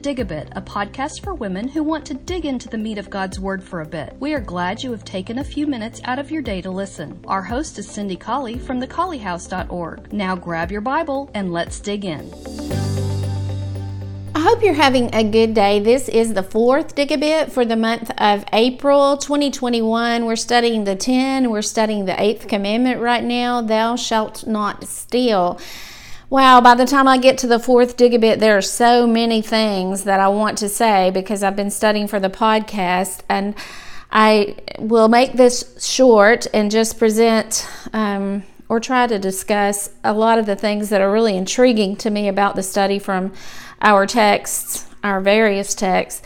Dig a Bit, a podcast for women who want to dig into the meat of God's Word for a bit. We are glad you have taken a few minutes out of your day to listen. Our host is Cindy Colley from thecolleyhouse.org. Now grab your Bible and let's dig in. I hope you're having a good day. This is the fourth Dig a Bit for the month of April 2021. We're studying the 10, we're studying the eighth commandment right now Thou shalt not steal. Wow, by the time I get to the fourth dig a bit, there are so many things that I want to say because I've been studying for the podcast. And I will make this short and just present um, or try to discuss a lot of the things that are really intriguing to me about the study from our texts, our various texts.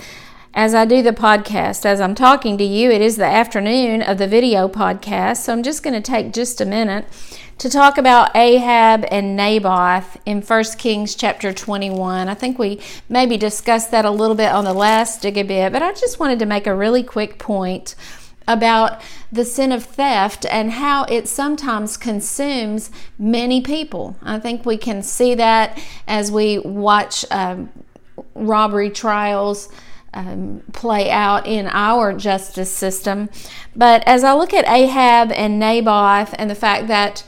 As I do the podcast, as I'm talking to you, it is the afternoon of the video podcast. So I'm just going to take just a minute to talk about Ahab and Naboth in 1 Kings chapter 21. I think we maybe discussed that a little bit on the last dig a bit, but I just wanted to make a really quick point about the sin of theft and how it sometimes consumes many people. I think we can see that as we watch um, robbery trials. Um, play out in our justice system. But as I look at Ahab and Naboth and the fact that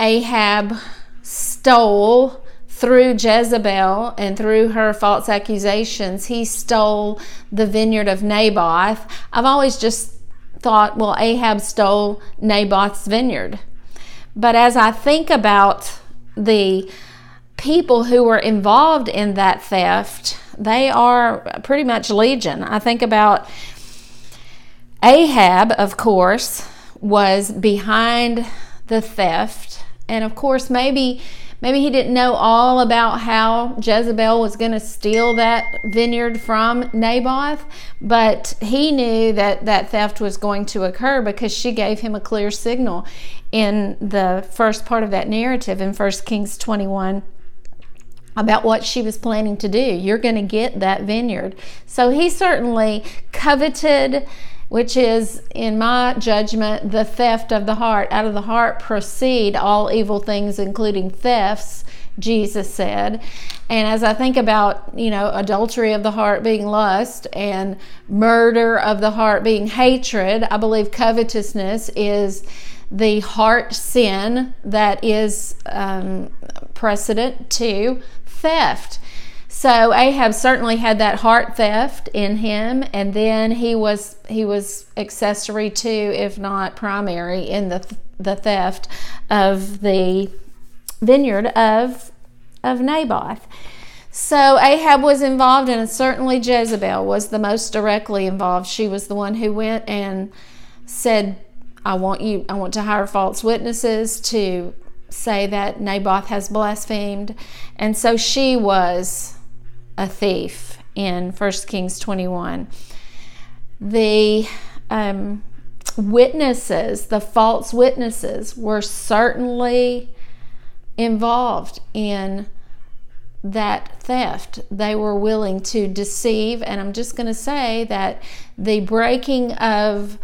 Ahab stole through Jezebel and through her false accusations, he stole the vineyard of Naboth. I've always just thought, well, Ahab stole Naboth's vineyard. But as I think about the people who were involved in that theft, they are pretty much legion. I think about Ahab, of course, was behind the theft and of course, maybe maybe he didn't know all about how Jezebel was going to steal that vineyard from Naboth, but he knew that that theft was going to occur because she gave him a clear signal in the first part of that narrative in 1 Kings 21 about what she was planning to do. You're going to get that vineyard. So he certainly coveted which is, in my judgment, the theft of the heart. Out of the heart proceed all evil things, including thefts, Jesus said. And as I think about, you know, adultery of the heart being lust and murder of the heart being hatred, I believe covetousness is the heart sin that is um, precedent to theft. So Ahab certainly had that heart theft in him, and then he was he was accessory to, if not primary, in the the theft of the vineyard of of Naboth. So Ahab was involved, and certainly Jezebel was the most directly involved. She was the one who went and said, "I want you. I want to hire false witnesses to say that Naboth has blasphemed," and so she was a thief in 1 Kings 21. The um, witnesses, the false witnesses, were certainly involved in that theft. They were willing to deceive, and I'm just going to say that the breaking of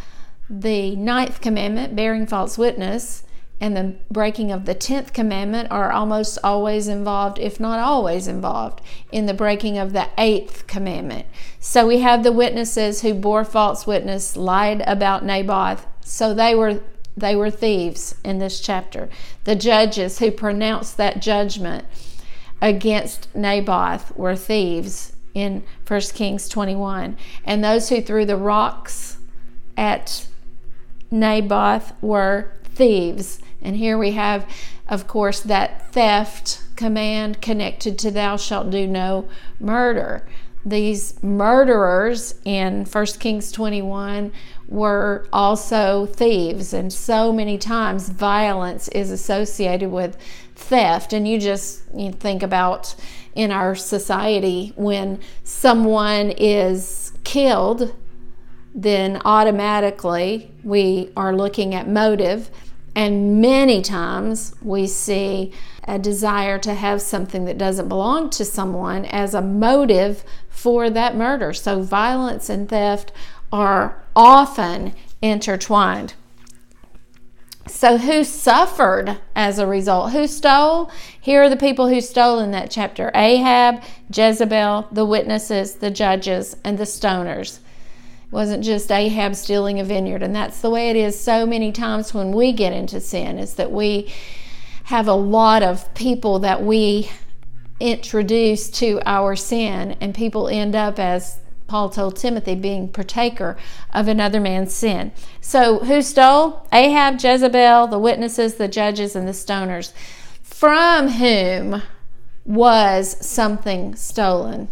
the ninth commandment, bearing false witness, and the breaking of the 10th commandment are almost always involved, if not always involved, in the breaking of the 8th commandment. So we have the witnesses who bore false witness, lied about Naboth. So they were they were thieves in this chapter. The judges who pronounced that judgment against Naboth were thieves in 1 Kings 21. And those who threw the rocks at Naboth were thieves and here we have, of course, that theft command connected to thou shalt do no murder. These murderers in 1 Kings 21 were also thieves, and so many times violence is associated with theft. And you just you think about in our society when someone is killed, then automatically we are looking at motive and many times we see a desire to have something that doesn't belong to someone as a motive for that murder. So violence and theft are often intertwined. So, who suffered as a result? Who stole? Here are the people who stole in that chapter Ahab, Jezebel, the witnesses, the judges, and the stoners. Wasn't just Ahab stealing a vineyard. And that's the way it is so many times when we get into sin, is that we have a lot of people that we introduce to our sin, and people end up as Paul told Timothy, being partaker of another man's sin. So, who stole? Ahab, Jezebel, the witnesses, the judges, and the stoners. From whom was something stolen?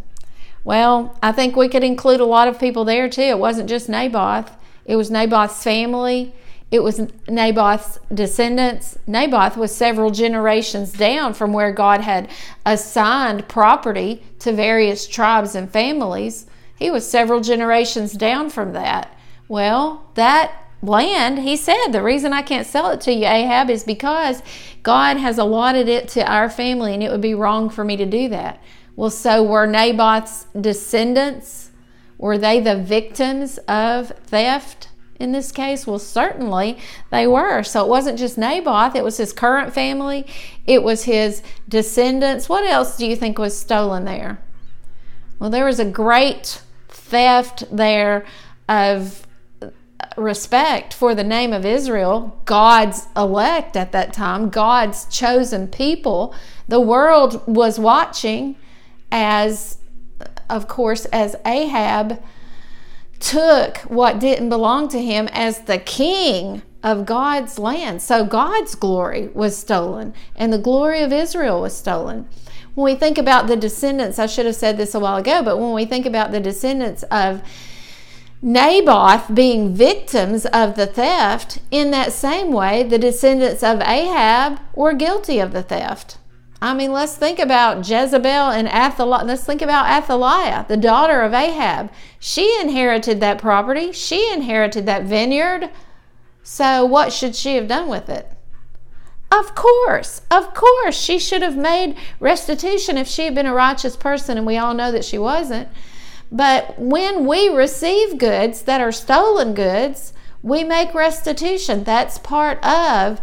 Well, I think we could include a lot of people there too. It wasn't just Naboth, it was Naboth's family, it was Naboth's descendants. Naboth was several generations down from where God had assigned property to various tribes and families. He was several generations down from that. Well, that land, he said, the reason I can't sell it to you, Ahab, is because God has allotted it to our family and it would be wrong for me to do that. Well, so were Naboth's descendants, were they the victims of theft in this case? Well, certainly they were. So it wasn't just Naboth, it was his current family, it was his descendants. What else do you think was stolen there? Well, there was a great theft there of respect for the name of Israel, God's elect at that time, God's chosen people. The world was watching as, of course, as Ahab took what didn't belong to him as the king of God's land. So God's glory was stolen and the glory of Israel was stolen when we think about the descendants, I should have said this a while ago, but when we think about the descendants of Naboth being victims of the theft, in that same way, the descendants of Ahab were guilty of the theft. I mean, let's think about Jezebel and Athaliah. Let's think about Athaliah, the daughter of Ahab. She inherited that property, she inherited that vineyard. So, what should she have done with it? Of course, of course, she should have made restitution if she had been a righteous person, and we all know that she wasn't. But when we receive goods that are stolen goods, we make restitution. That's part of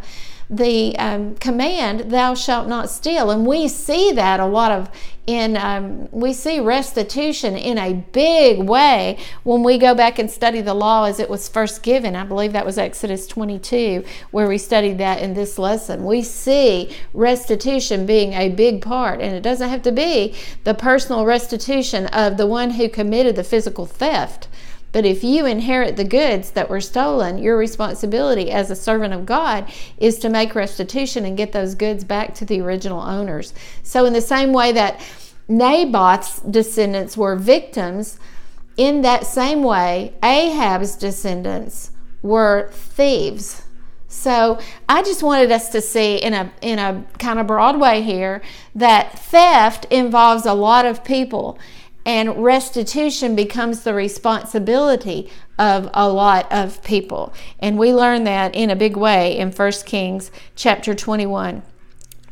the um, command thou shalt not steal and we see that a lot of in um, we see restitution in a big way when we go back and study the law as it was first given. I believe that was exodus 22 where we studied that in this lesson. We see restitution being a big part and it doesn't have to be the personal restitution of the one who committed the physical theft but if you inherit the goods that were stolen, your responsibility as a servant of God is to make restitution and get those goods back to the original owners. So, in the same way that Naboth's descendants were victims, in that same way, Ahab's descendants were thieves. So I just wanted us to see in a in a kind of broad way here that theft involves a lot of people and restitution becomes the responsibility of a lot of people and we learn that in a big way in 1 kings chapter 21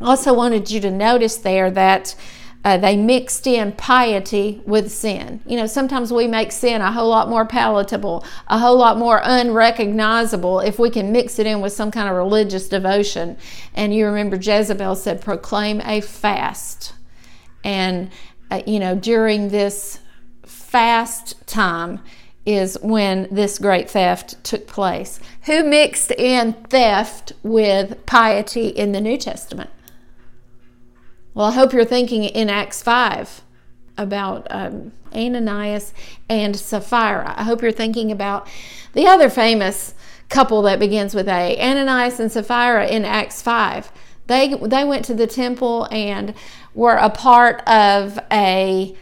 also wanted you to notice there that uh, they mixed in piety with sin. You know, sometimes we make sin a whole lot more palatable, a whole lot more unrecognizable if we can mix it in with some kind of religious devotion. And you remember Jezebel said, proclaim a fast. And uh, you know, during this fast time is when this great theft took place. Who mixed in theft with piety in the New Testament? Well, I hope you're thinking in Acts 5 about um, Ananias and Sapphira. I hope you're thinking about the other famous couple that begins with A, Ananias and Sapphira in Acts 5. They, they went to the temple and were a part of a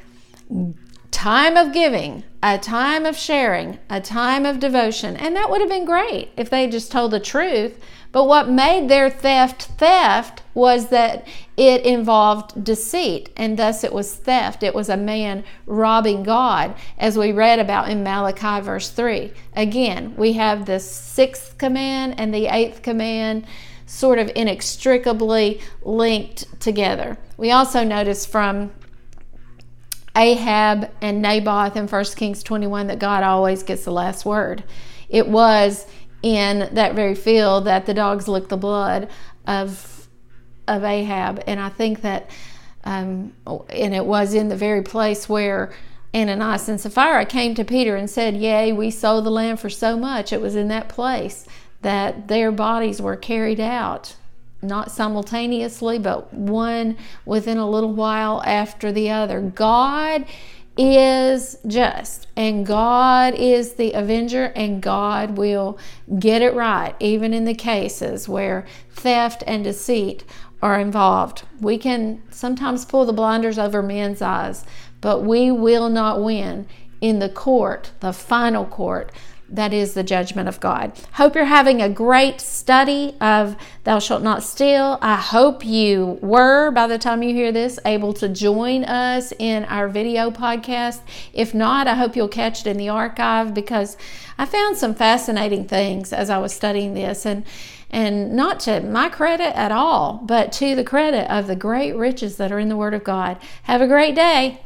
time of giving, a time of sharing, a time of devotion. And that would have been great if they just told the truth. But what made their theft theft was that it involved deceit, and thus it was theft. It was a man robbing God, as we read about in Malachi verse 3. Again, we have the sixth command and the eighth command sort of inextricably linked together. We also notice from Ahab and Naboth in 1 Kings 21 that God always gets the last word. It was in that very field that the dogs licked the blood of of Ahab, and I think that, um, and it was in the very place where Ananias and Sapphira came to Peter and said, "Yea, we sold the land for so much." It was in that place that their bodies were carried out, not simultaneously, but one within a little while after the other. God is just and God is the avenger and God will get it right even in the cases where theft and deceit are involved. We can sometimes pull the blinders over men's eyes, but we will not win in the court, the final court that is the judgment of God. Hope you're having a great study of Thou Shalt Not Steal. I hope you were, by the time you hear this, able to join us in our video podcast. If not, I hope you'll catch it in the archive because I found some fascinating things as I was studying this and and not to my credit at all, but to the credit of the great riches that are in the Word of God. Have a great day.